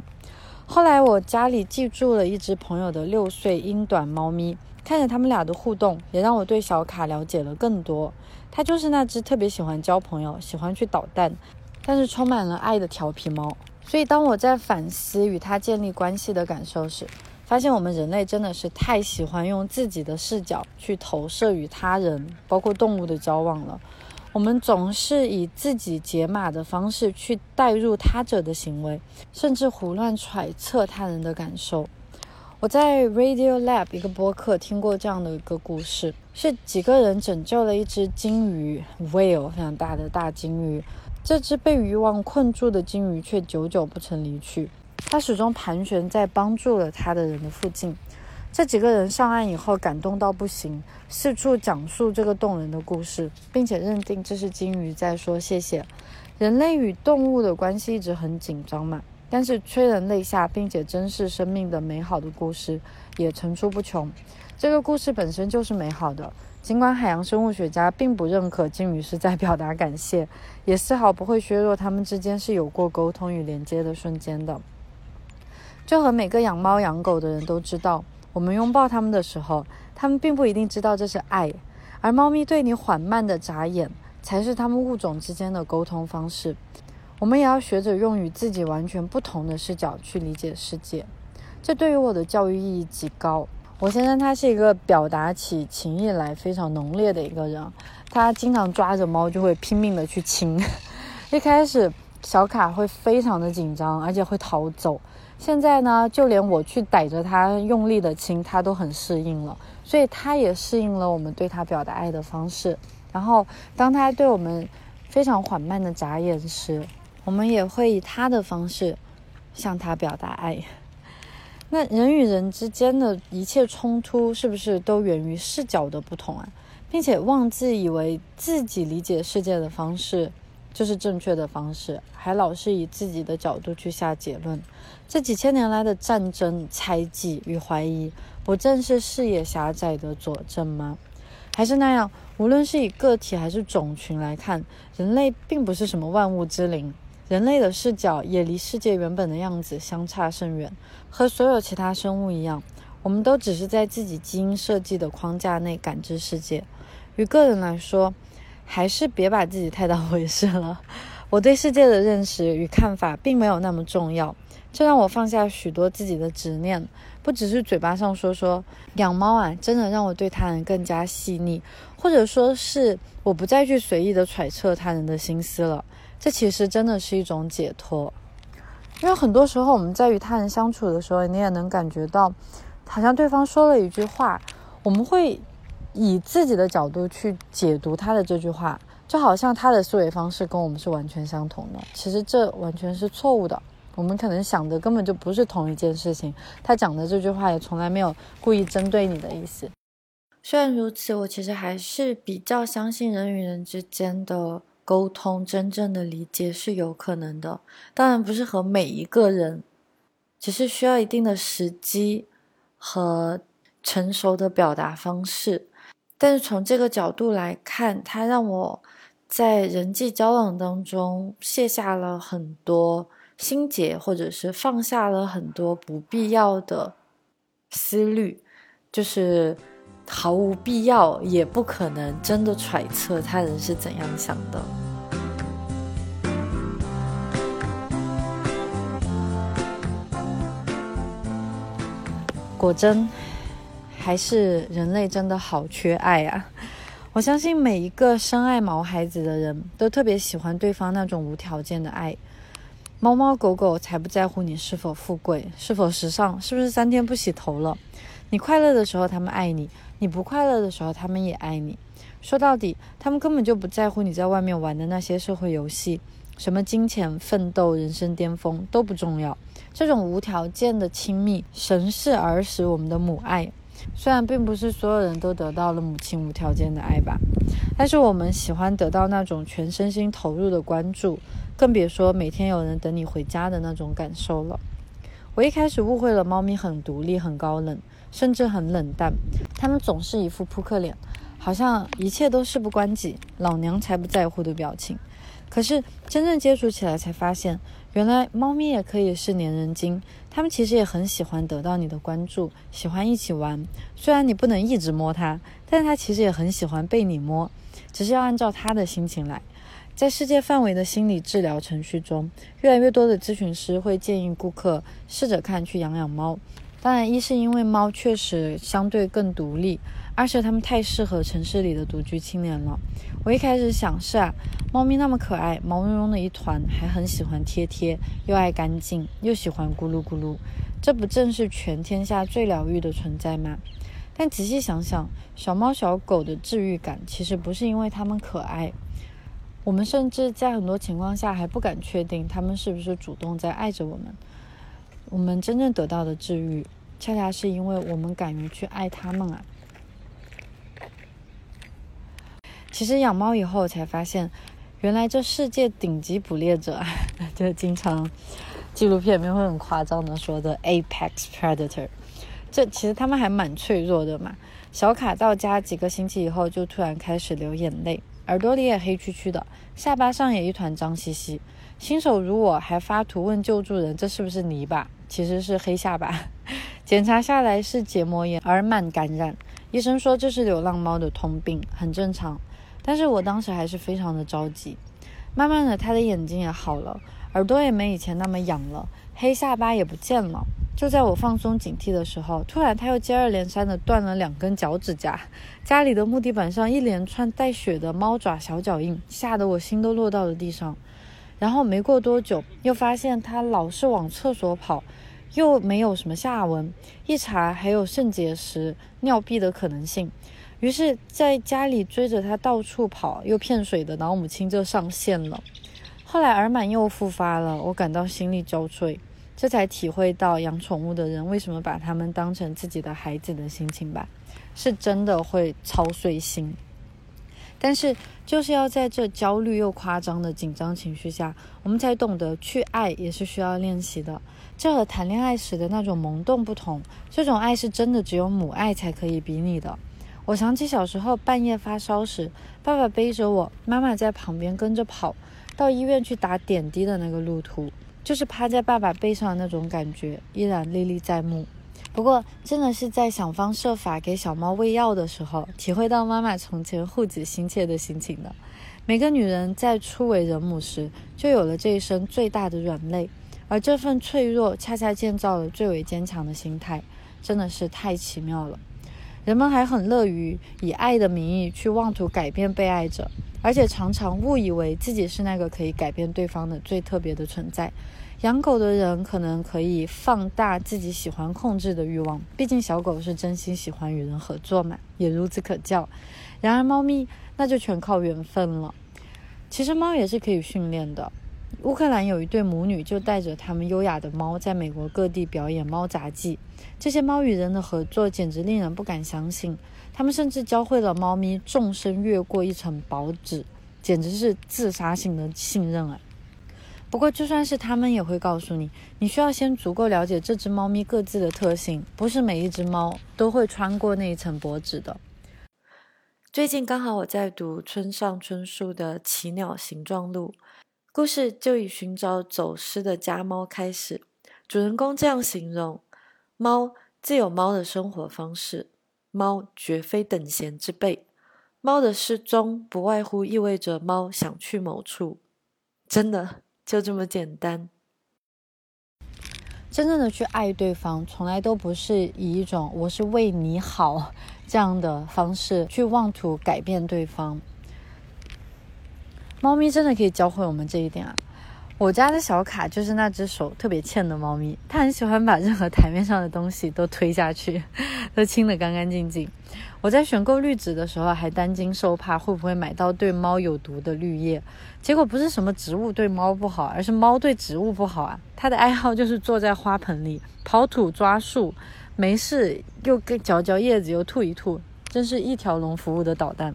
后来我家里寄住了一只朋友的六岁英短猫咪，看着他们俩的互动，也让我对小卡了解了更多。它就是那只特别喜欢交朋友、喜欢去捣蛋，但是充满了爱的调皮猫。所以当我在反思与它建立关系的感受时，发现我们人类真的是太喜欢用自己的视角去投射与他人，包括动物的交往了。我们总是以自己解码的方式去代入他者的行为，甚至胡乱揣测他人的感受。我在 Radio Lab 一个播客听过这样的一个故事，是几个人拯救了一只鲸鱼 whale 非常大的大鲸鱼。这只被渔网困住的鲸鱼却久久不曾离去，它始终盘旋在帮助了它的人的附近。这几个人上岸以后，感动到不行，四处讲述这个动人的故事，并且认定这是鲸鱼在说谢谢。人类与动物的关系一直很紧张嘛，但是催人泪下并且珍视生命的美好的故事也层出不穷。这个故事本身就是美好的，尽管海洋生物学家并不认可鲸鱼是在表达感谢，也丝毫不会削弱他们之间是有过沟通与连接的瞬间的。就和每个养猫养狗的人都知道。我们拥抱它们的时候，它们并不一定知道这是爱，而猫咪对你缓慢的眨眼，才是它们物种之间的沟通方式。我们也要学着用与自己完全不同的视角去理解世界，这对于我的教育意义极高。我先生他是一个表达起情意来非常浓烈的一个人，他经常抓着猫就会拼命的去亲。一开始小卡会非常的紧张，而且会逃走。现在呢，就连我去逮着它用力的亲，它都很适应了，所以它也适应了我们对它表达爱的方式。然后，当它对我们非常缓慢的眨眼时，我们也会以它的方式向它表达爱。那人与人之间的一切冲突，是不是都源于视角的不同啊？并且妄自以为自己理解世界的方式就是正确的方式，还老是以自己的角度去下结论。这几千年来的战争、猜忌与怀疑，不正是视野狭窄的佐证吗？还是那样，无论是以个体还是种群来看，人类并不是什么万物之灵。人类的视角也离世界原本的样子相差甚远。和所有其他生物一样，我们都只是在自己基因设计的框架内感知世界。于个人来说，还是别把自己太当回事了。我对世界的认识与看法并没有那么重要，这让我放下许多自己的执念。不只是嘴巴上说说养猫啊，真的让我对他人更加细腻，或者说是我不再去随意的揣测他人的心思了。这其实真的是一种解脱，因为很多时候我们在与他人相处的时候，你也能感觉到，好像对方说了一句话，我们会以自己的角度去解读他的这句话，就好像他的思维方式跟我们是完全相同的。其实这完全是错误的。我们可能想的根本就不是同一件事情，他讲的这句话也从来没有故意针对你的意思。虽然如此，我其实还是比较相信人与人之间的沟通，真正的理解是有可能的。当然不是和每一个人，只是需要一定的时机和成熟的表达方式。但是从这个角度来看，它让我在人际交往当中卸下了很多。心结，或者是放下了很多不必要的思虑，就是毫无必要，也不可能真的揣测他人是怎样想的。果真，还是人类真的好缺爱啊！我相信每一个深爱毛孩子的人都特别喜欢对方那种无条件的爱。猫猫狗狗才不在乎你是否富贵，是否时尚，是不是三天不洗头了。你快乐的时候，他们爱你；你不快乐的时候，他们也爱你。说到底，他们根本就不在乎你在外面玩的那些社会游戏，什么金钱、奋斗、人生巅峰都不重要。这种无条件的亲密，神是儿时我们的母爱。虽然并不是所有人都得到了母亲无条件的爱吧，但是我们喜欢得到那种全身心投入的关注。更别说每天有人等你回家的那种感受了。我一开始误会了猫咪很独立、很高冷，甚至很冷淡。它们总是一副扑克脸，好像一切都事不关己，老娘才不在乎的表情。可是真正接触起来才发现，原来猫咪也可以是粘人精。他们其实也很喜欢得到你的关注，喜欢一起玩。虽然你不能一直摸它，但是它其实也很喜欢被你摸，只是要按照它的心情来。在世界范围的心理治疗程序中，越来越多的咨询师会建议顾客试着看去养养猫。当然，一是因为猫确实相对更独立，而且它们太适合城市里的独居青年了。我一开始想是啊，猫咪那么可爱，毛茸茸的一团，还很喜欢贴贴，又爱干净，又喜欢咕噜咕噜，这不正是全天下最疗愈的存在吗？但仔细想想，小猫小狗的治愈感其实不是因为它们可爱。我们甚至在很多情况下还不敢确定它们是不是主动在爱着我们。我们真正得到的治愈，恰恰是因为我们敢于去爱它们啊！其实养猫以后才发现，原来这世界顶级捕猎者，就经常纪录片里面会很夸张的说的 apex predator，这其实他们还蛮脆弱的嘛。小卡到家几个星期以后，就突然开始流眼泪。耳朵里也黑黢黢的，下巴上也一团脏兮兮。新手如我还发图问救助人，这是不是泥巴？其实是黑下巴。检查下来是结膜炎、耳螨感染。医生说这是流浪猫的通病，很正常。但是我当时还是非常的着急。慢慢的，他的眼睛也好了，耳朵也没以前那么痒了，黑下巴也不见了。就在我放松警惕的时候，突然他又接二连三的断了两根脚趾甲，家里的木地板上一连串带血的猫爪小脚印，吓得我心都落到了地上。然后没过多久，又发现他老是往厕所跑，又没有什么下文，一查还有肾结石、尿闭的可能性。于是，在家里追着他到处跑又骗水的老母亲就上线了。后来耳螨又复发了，我感到心力交瘁。这才体会到养宠物的人为什么把它们当成自己的孩子的心情吧，是真的会操碎心。但是就是要在这焦虑又夸张的紧张情绪下，我们才懂得去爱也是需要练习的。这和谈恋爱时的那种萌动不同，这种爱是真的只有母爱才可以比拟的。我想起小时候半夜发烧时，爸爸背着我，妈妈在旁边跟着跑，到医院去打点滴的那个路途，就是趴在爸爸背上的那种感觉，依然历历在目。不过，真的是在想方设法给小猫喂药的时候，体会到妈妈从前护子心切的心情的。每个女人在初为人母时，就有了这一生最大的软肋，而这份脆弱，恰恰建造了最为坚强的心态，真的是太奇妙了。人们还很乐于以爱的名义去妄图改变被爱者，而且常常误以为自己是那个可以改变对方的最特别的存在。养狗的人可能可以放大自己喜欢控制的欲望，毕竟小狗是真心喜欢与人合作嘛，也孺子可教。然而猫咪那就全靠缘分了。其实猫也是可以训练的。乌克兰有一对母女，就带着他们优雅的猫，在美国各地表演猫杂技。这些猫与人的合作简直令人不敢相信。他们甚至教会了猫咪纵身越过一层薄纸，简直是自杀性的信任啊！不过，就算是他们，也会告诉你，你需要先足够了解这只猫咪各自的特性，不是每一只猫都会穿过那一层薄纸的。最近刚好我在读村上春树的《奇鸟形状录》。故事就以寻找走失的家猫开始。主人公这样形容：猫自有猫的生活方式，猫绝非等闲之辈。猫的失踪不外乎意味着猫想去某处。真的就这么简单。真正的去爱对方，从来都不是以一种“我是为你好”这样的方式去妄图改变对方。猫咪真的可以教会我们这一点啊！我家的小卡就是那只手特别欠的猫咪，它很喜欢把任何台面上的东西都推下去，都清得干干净净。我在选购绿植的时候还担惊受怕，会不会买到对猫有毒的绿叶？结果不是什么植物对猫不好，而是猫对植物不好啊！它的爱好就是坐在花盆里刨土抓树，没事又跟嚼嚼叶子又吐一吐，真是一条龙服务的捣蛋。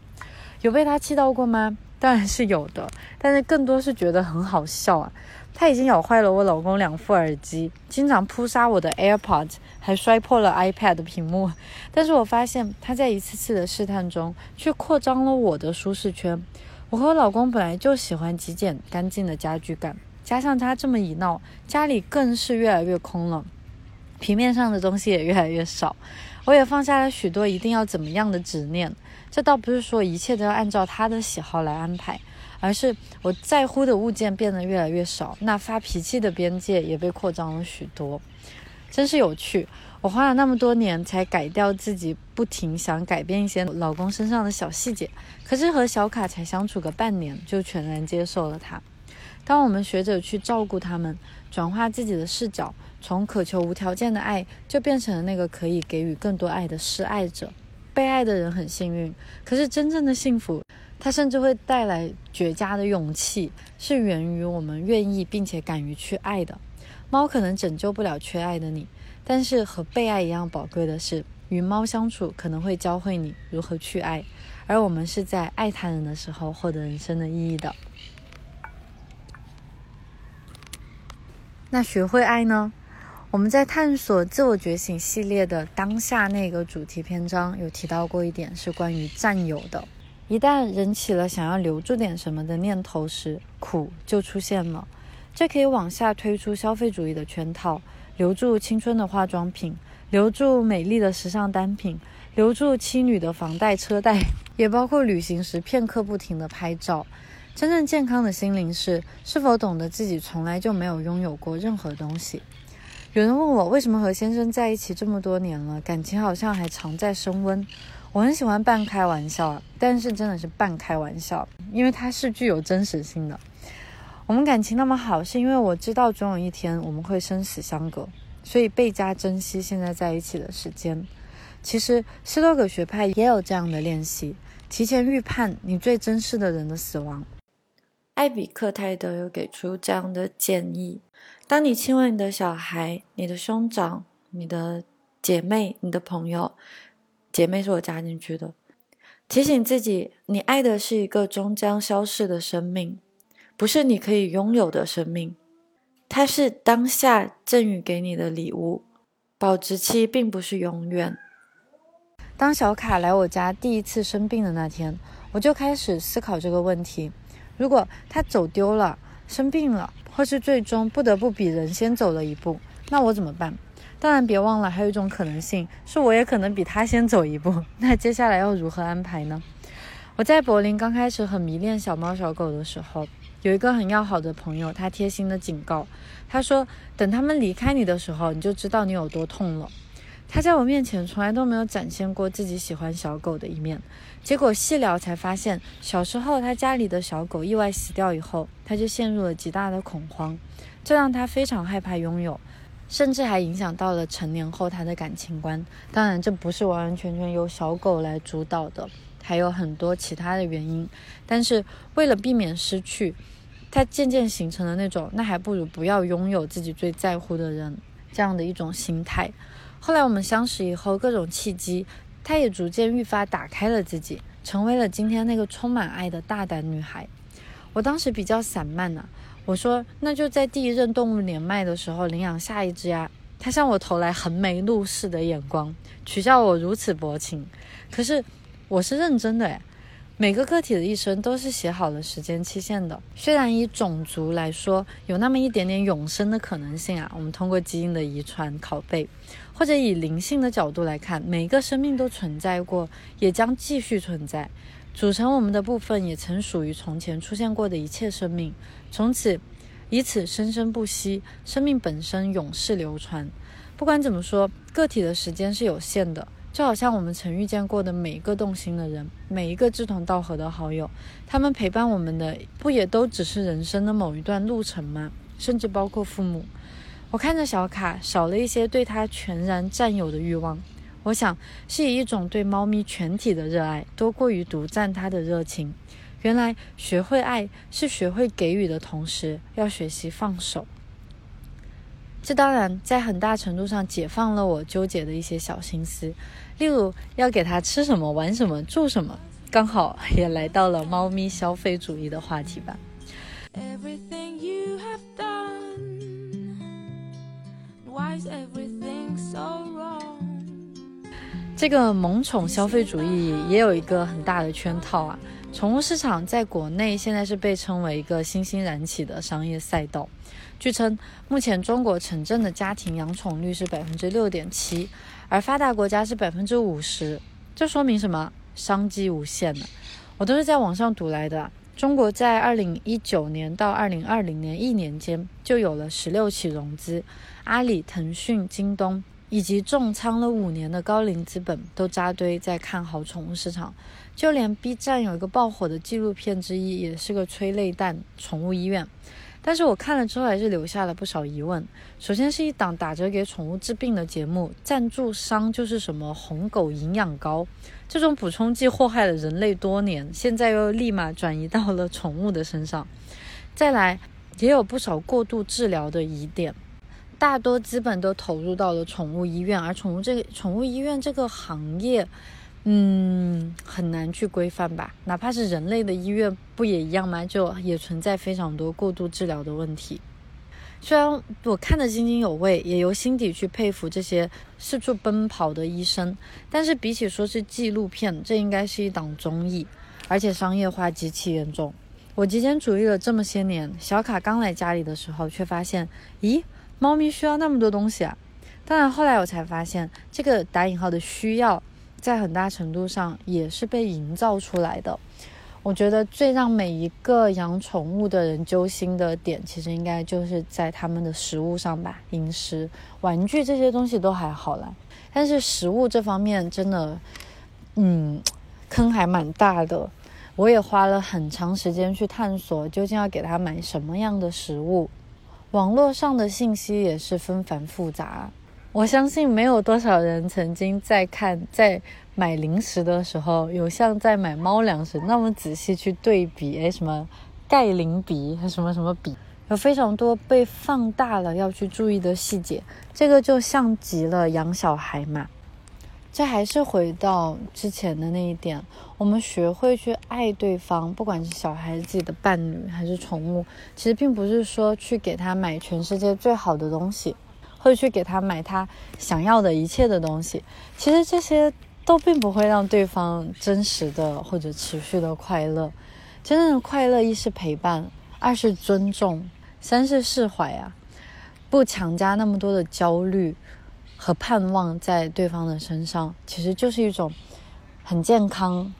有被它气到过吗？当然是有的，但是更多是觉得很好笑啊！他已经咬坏了我老公两副耳机，经常扑杀我的 AirPods，还摔破了 iPad 屏幕。但是我发现他在一次次的试探中，却扩张了我的舒适圈。我和我老公本来就喜欢极简干净的家具感，加上他这么一闹，家里更是越来越空了，平面上的东西也越来越少。我也放下了许多一定要怎么样的执念。这倒不是说一切都要按照他的喜好来安排，而是我在乎的物件变得越来越少，那发脾气的边界也被扩张了许多，真是有趣。我花了那么多年才改掉自己不停想改变一些老公身上的小细节，可是和小卡才相处个半年就全然接受了他。当我们学着去照顾他们，转化自己的视角，从渴求无条件的爱，就变成了那个可以给予更多爱的施爱者。被爱的人很幸运，可是真正的幸福，它甚至会带来绝佳的勇气，是源于我们愿意并且敢于去爱的。猫可能拯救不了缺爱的你，但是和被爱一样宝贵的是，与猫相处可能会教会你如何去爱，而我们是在爱他人的时候获得人生的意义的。那学会爱呢？我们在探索自我觉醒系列的当下那个主题篇章有提到过一点，是关于占有的。一旦人起了想要留住点什么的念头时，苦就出现了。这可以往下推出消费主义的圈套，留住青春的化妆品，留住美丽的时尚单品，留住妻女的房贷车贷，也包括旅行时片刻不停的拍照。真正健康的心灵是是否懂得自己从来就没有拥有过任何东西。有人问我为什么和先生在一起这么多年了，感情好像还常在升温。我很喜欢半开玩笑啊，但是真的是半开玩笑，因为它是具有真实性的。我们感情那么好，是因为我知道总有一天我们会生死相隔，所以倍加珍惜现在在一起的时间。其实斯多葛学派也有这样的练习：提前预判你最珍视的人的死亡。艾比克泰德有给出这样的建议。当你亲吻你的小孩、你的兄长、你的姐妹、你的朋友，姐妹是我加进去的。提醒自己，你爱的是一个终将消逝的生命，不是你可以拥有的生命。它是当下赠予给你的礼物，保质期并不是永远。当小卡来我家第一次生病的那天，我就开始思考这个问题：如果他走丢了、生病了，或是最终不得不比人先走了一步，那我怎么办？当然，别忘了还有一种可能性，是我也可能比他先走一步。那接下来要如何安排呢？我在柏林刚开始很迷恋小猫小狗的时候。有一个很要好的朋友，他贴心的警告，他说：“等他们离开你的时候，你就知道你有多痛了。”他在我面前从来都没有展现过自己喜欢小狗的一面，结果细聊才发现，小时候他家里的小狗意外死掉以后，他就陷入了极大的恐慌，这让他非常害怕拥有，甚至还影响到了成年后他的感情观。当然，这不是完完全全由小狗来主导的，还有很多其他的原因。但是为了避免失去，他渐渐形成了那种，那还不如不要拥有自己最在乎的人这样的一种心态。后来我们相识以后，各种契机，他也逐渐愈发打开了自己，成为了今天那个充满爱的大胆女孩。我当时比较散漫呢，我说那就在第一任动物年迈的时候领养下一只呀。他向我投来横眉怒视的眼光，取笑我如此薄情。可是我是认真的诶。每个个体的一生都是写好了时间期限的。虽然以种族来说有那么一点点永生的可能性啊，我们通过基因的遗传拷贝，或者以灵性的角度来看，每一个生命都存在过，也将继续存在，组成我们的部分也曾属于从前出现过的一切生命，从此以此生生不息，生命本身永世流传。不管怎么说，个体的时间是有限的。就好像我们曾遇见过的每一个动心的人，每一个志同道合的好友，他们陪伴我们的，不也都只是人生的某一段路程吗？甚至包括父母。我看着小卡，少了一些对他全然占有的欲望。我想，是以一种对猫咪全体的热爱，多过于独占它的热情。原来，学会爱是学会给予的同时，要学习放手。这当然在很大程度上解放了我纠结的一些小心思，例如要给它吃什么、玩什么、住什么，刚好也来到了猫咪消费主义的话题吧。这个萌宠消费主义也有一个很大的圈套啊！宠物市场在国内现在是被称为一个新兴燃起的商业赛道。据称，目前中国城镇的家庭养宠率是百分之六点七，而发达国家是百分之五十。这说明什么？商机无限呢？我都是在网上读来的。中国在二零一九年到二零二零年一年间就有了十六起融资，阿里、腾讯、京东以及重仓了五年的高瓴资本都扎堆在看好宠物市场。就连 B 站有一个爆火的纪录片之一，也是个催泪弹——宠物医院。但是我看了之后还是留下了不少疑问。首先是一档打折给宠物治病的节目，赞助商就是什么红狗营养膏，这种补充剂祸害了人类多年，现在又立马转移到了宠物的身上。再来，也有不少过度治疗的疑点，大多基本都投入到了宠物医院，而宠物这个宠物医院这个行业。嗯，很难去规范吧？哪怕是人类的医院，不也一样吗？就也存在非常多过度治疗的问题。虽然我看得津津有味，也由心底去佩服这些四处奔跑的医生，但是比起说是纪录片，这应该是一档综艺，而且商业化极其严重。我极简主义了这么些年，小卡刚来家里的时候，却发现，咦，猫咪需要那么多东西啊！当然，后来我才发现，这个打引号的需要。在很大程度上也是被营造出来的。我觉得最让每一个养宠物的人揪心的点，其实应该就是在他们的食物上吧，饮食、玩具这些东西都还好啦，但是食物这方面真的，嗯，坑还蛮大的。我也花了很长时间去探索，究竟要给他买什么样的食物。网络上的信息也是纷繁复杂。我相信没有多少人曾经在看在买零食的时候，有像在买猫粮时那么仔细去对比，哎，什么钙磷比和什么什么比，有非常多被放大了要去注意的细节。这个就像极了养小孩嘛，这还是回到之前的那一点，我们学会去爱对方，不管是小孩自己的伴侣还是宠物，其实并不是说去给他买全世界最好的东西，会去给他买他想要的一切的东西。其实这些都并不会让对方真实的或者持续的快乐。真正的快乐，一是陪伴，二是尊重，三是释怀啊。不强加那么多的焦虑和盼望在对方的身上，其实就是一种很健康、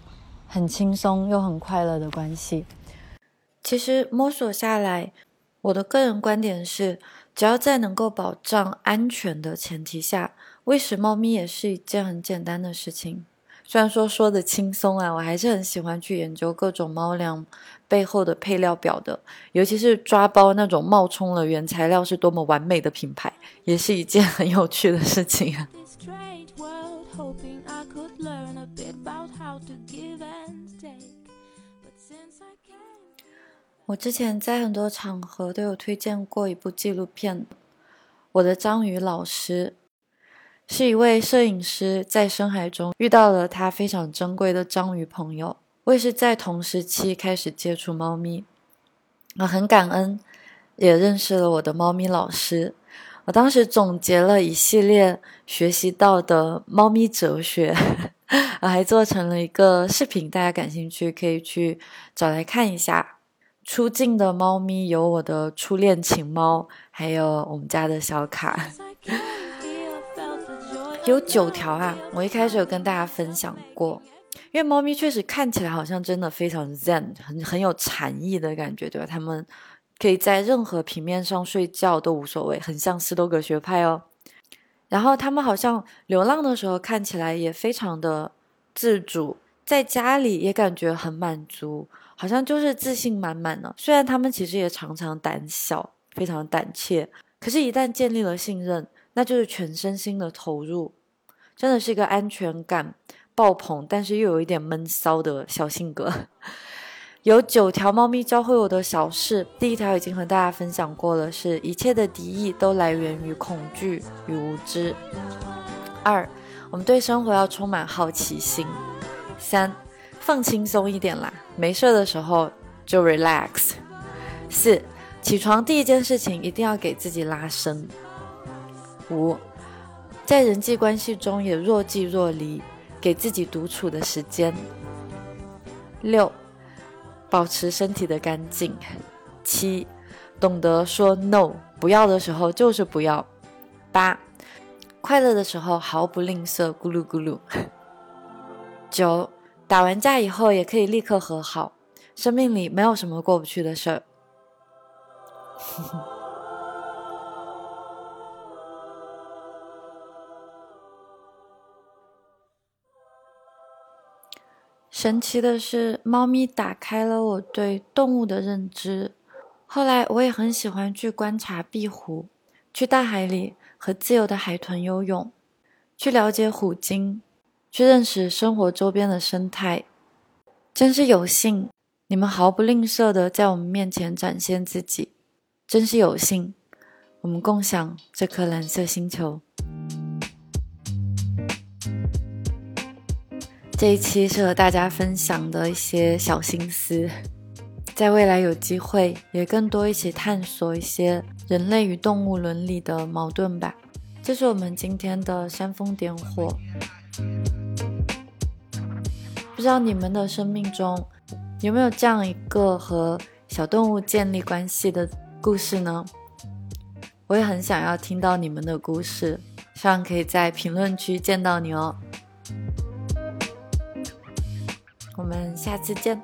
很轻松又很快乐的关系。其实摸索下来，我的个人观点是，只要在能够保障安全的前提下，喂食猫咪也是一件很简单的事情。虽然说说的轻松啊，我还是很喜欢去研究各种猫粮背后的配料表的，尤其是抓包那种冒充了原材料是多么完美的品牌，也是一件很有趣的事情啊。我之前在很多场合都有推荐过一部纪录片，《我的章鱼老师》。是一位摄影师在深海中遇到了他非常珍贵的章鱼朋友。我也是在同时期开始接触猫咪，我很感恩，也认识了我的猫咪老师。我当时总结了一系列学习到的猫咪哲学，我还做成了一个视频，大家感兴趣可以去找来看一下。出镜的猫咪有我的初恋情猫，还有我们家的小卡。有九条啊！我一开始有跟大家分享过，因为猫咪确实看起来好像真的非常 zen，很很有禅意的感觉，对吧？它们可以在任何平面上睡觉都无所谓，很像斯多葛学派哦。然后它们好像流浪的时候看起来也非常的自主，在家里也感觉很满足，好像就是自信满满的。虽然他们其实也常常胆小，非常胆怯，可是，一旦建立了信任。那就是全身心的投入，真的是一个安全感爆棚，但是又有一点闷骚的小性格。有九条猫咪教会我的小事，第一条已经和大家分享过了，是一切的敌意都来源于恐惧与无知。二，我们对生活要充满好奇心。三，放轻松一点啦，没事的时候就 relax。四，起床第一件事情一定要给自己拉伸。五，在人际关系中也若即若离，给自己独处的时间。六，保持身体的干净。七，懂得说 no，不要的时候就是不要。八，快乐的时候毫不吝啬，咕噜咕噜。九，打完架以后也可以立刻和好，生命里没有什么过不去的事儿。神奇的是，猫咪打开了我对动物的认知。后来，我也很喜欢去观察壁虎，去大海里和自由的海豚游泳，去了解虎鲸，去认识生活周边的生态。真是有幸，你们毫不吝啬的在我们面前展现自己。真是有幸，我们共享这颗蓝色星球。这一期是和大家分享的一些小心思，在未来有机会也更多一起探索一些人类与动物伦理的矛盾吧。这是我们今天的煽风点火。不知道你们的生命中有没有这样一个和小动物建立关系的故事呢？我也很想要听到你们的故事，希望可以在评论区见到你哦。我们下次见。